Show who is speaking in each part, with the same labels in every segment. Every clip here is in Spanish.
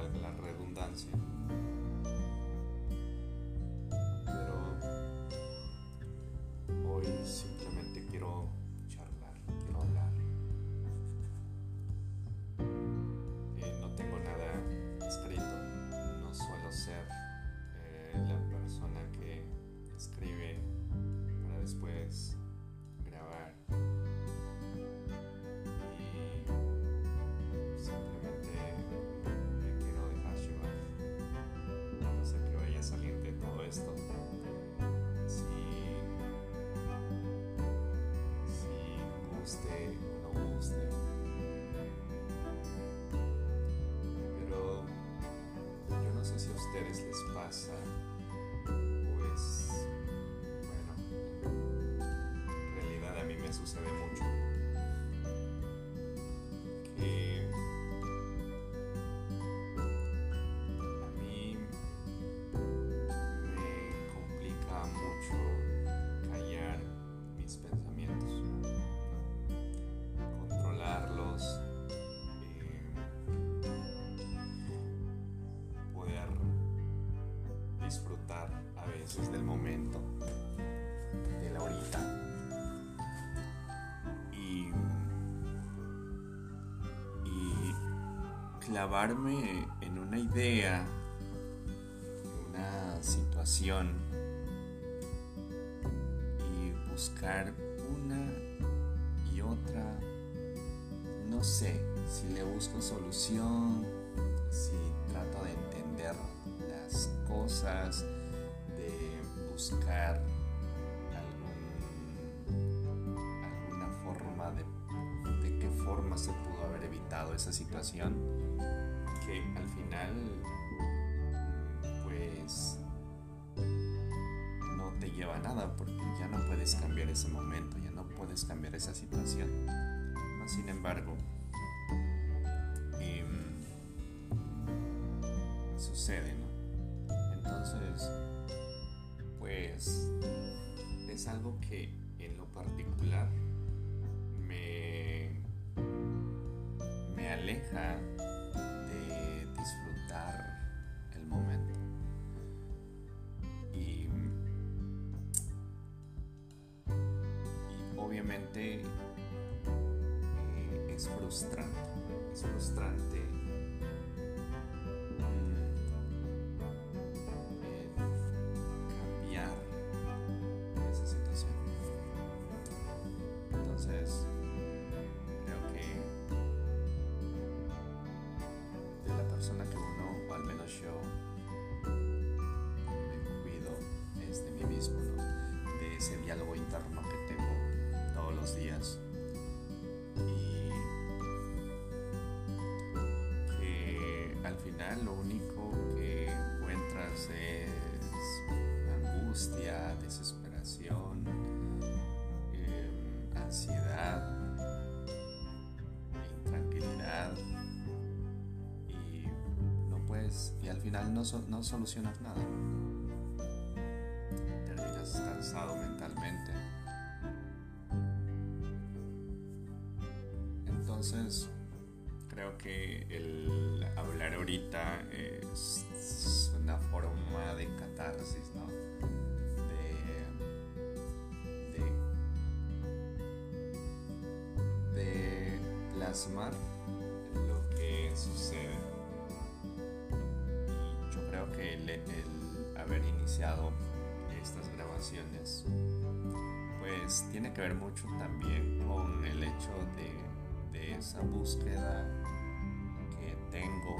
Speaker 1: valga la redundancia. Guste o no guste. Pero yo no sé si a ustedes les pasa. Pues, bueno, en realidad a mí me sucede clavarme en una idea, una situación y buscar una y otra, no sé, si le busco solución, si trato de entender las cosas, de buscar algún, alguna forma de, forma se pudo haber evitado esa situación, que al final pues no te lleva a nada porque ya no puedes cambiar ese momento, ya no puedes cambiar esa situación. Sin embargo, em, sucede, ¿no? Entonces, pues es algo que en lo particular me aleja de disfrutar el momento. Y, obviamente eh, es frustrante, es frustrante persona que uno, o al menos yo, me cuido es de mí mismo, de ese diálogo interno que tengo todos los días. Y que al final lo único que encuentras es angustia, desesperación, em, ansiedad, no puedes y al final no, no solucionas nada. Terminas cansado mentalmente. Entonces, creo que el hablar ahorita es una forma de catarsis, ¿no? De plasmar lo que sucede. El, haber iniciado estas grabaciones pues tiene que ver mucho también con el hecho de, de esa búsqueda que tengo,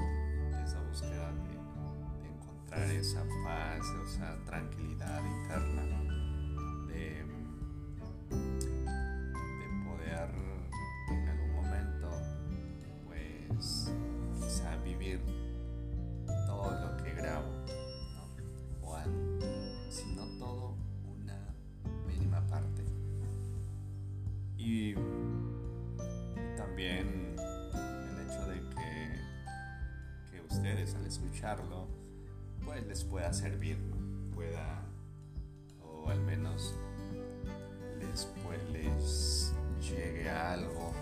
Speaker 1: esa búsqueda de encontrar esa paz, esa tranquilidad interna, escucharlo, pues les pueda servir, pueda, o al menos les, pues, les llegue a algo.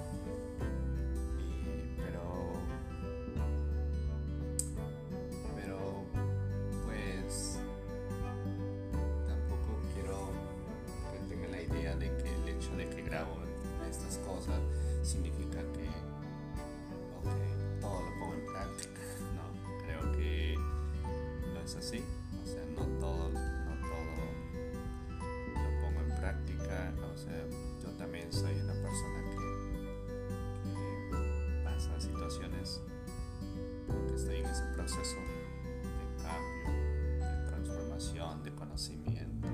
Speaker 1: Proceso de cambio, de transformación, de conocimiento.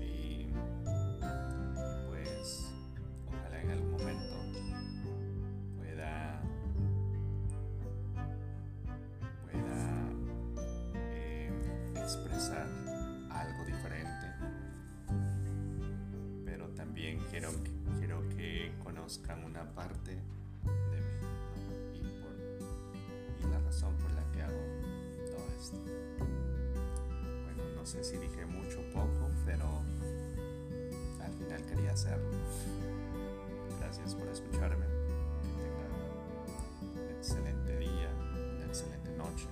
Speaker 1: Y, pues ojalá en algún momento pueda, pueda eh, expresar algo diferente. Pero también quiero, quiero que conozcan una parte por la que hago todo esto. Bueno, no sé si dije mucho o poco, pero al final quería hacerlo. Gracias por escucharme. Que tengan un excelente día, una excelente noche.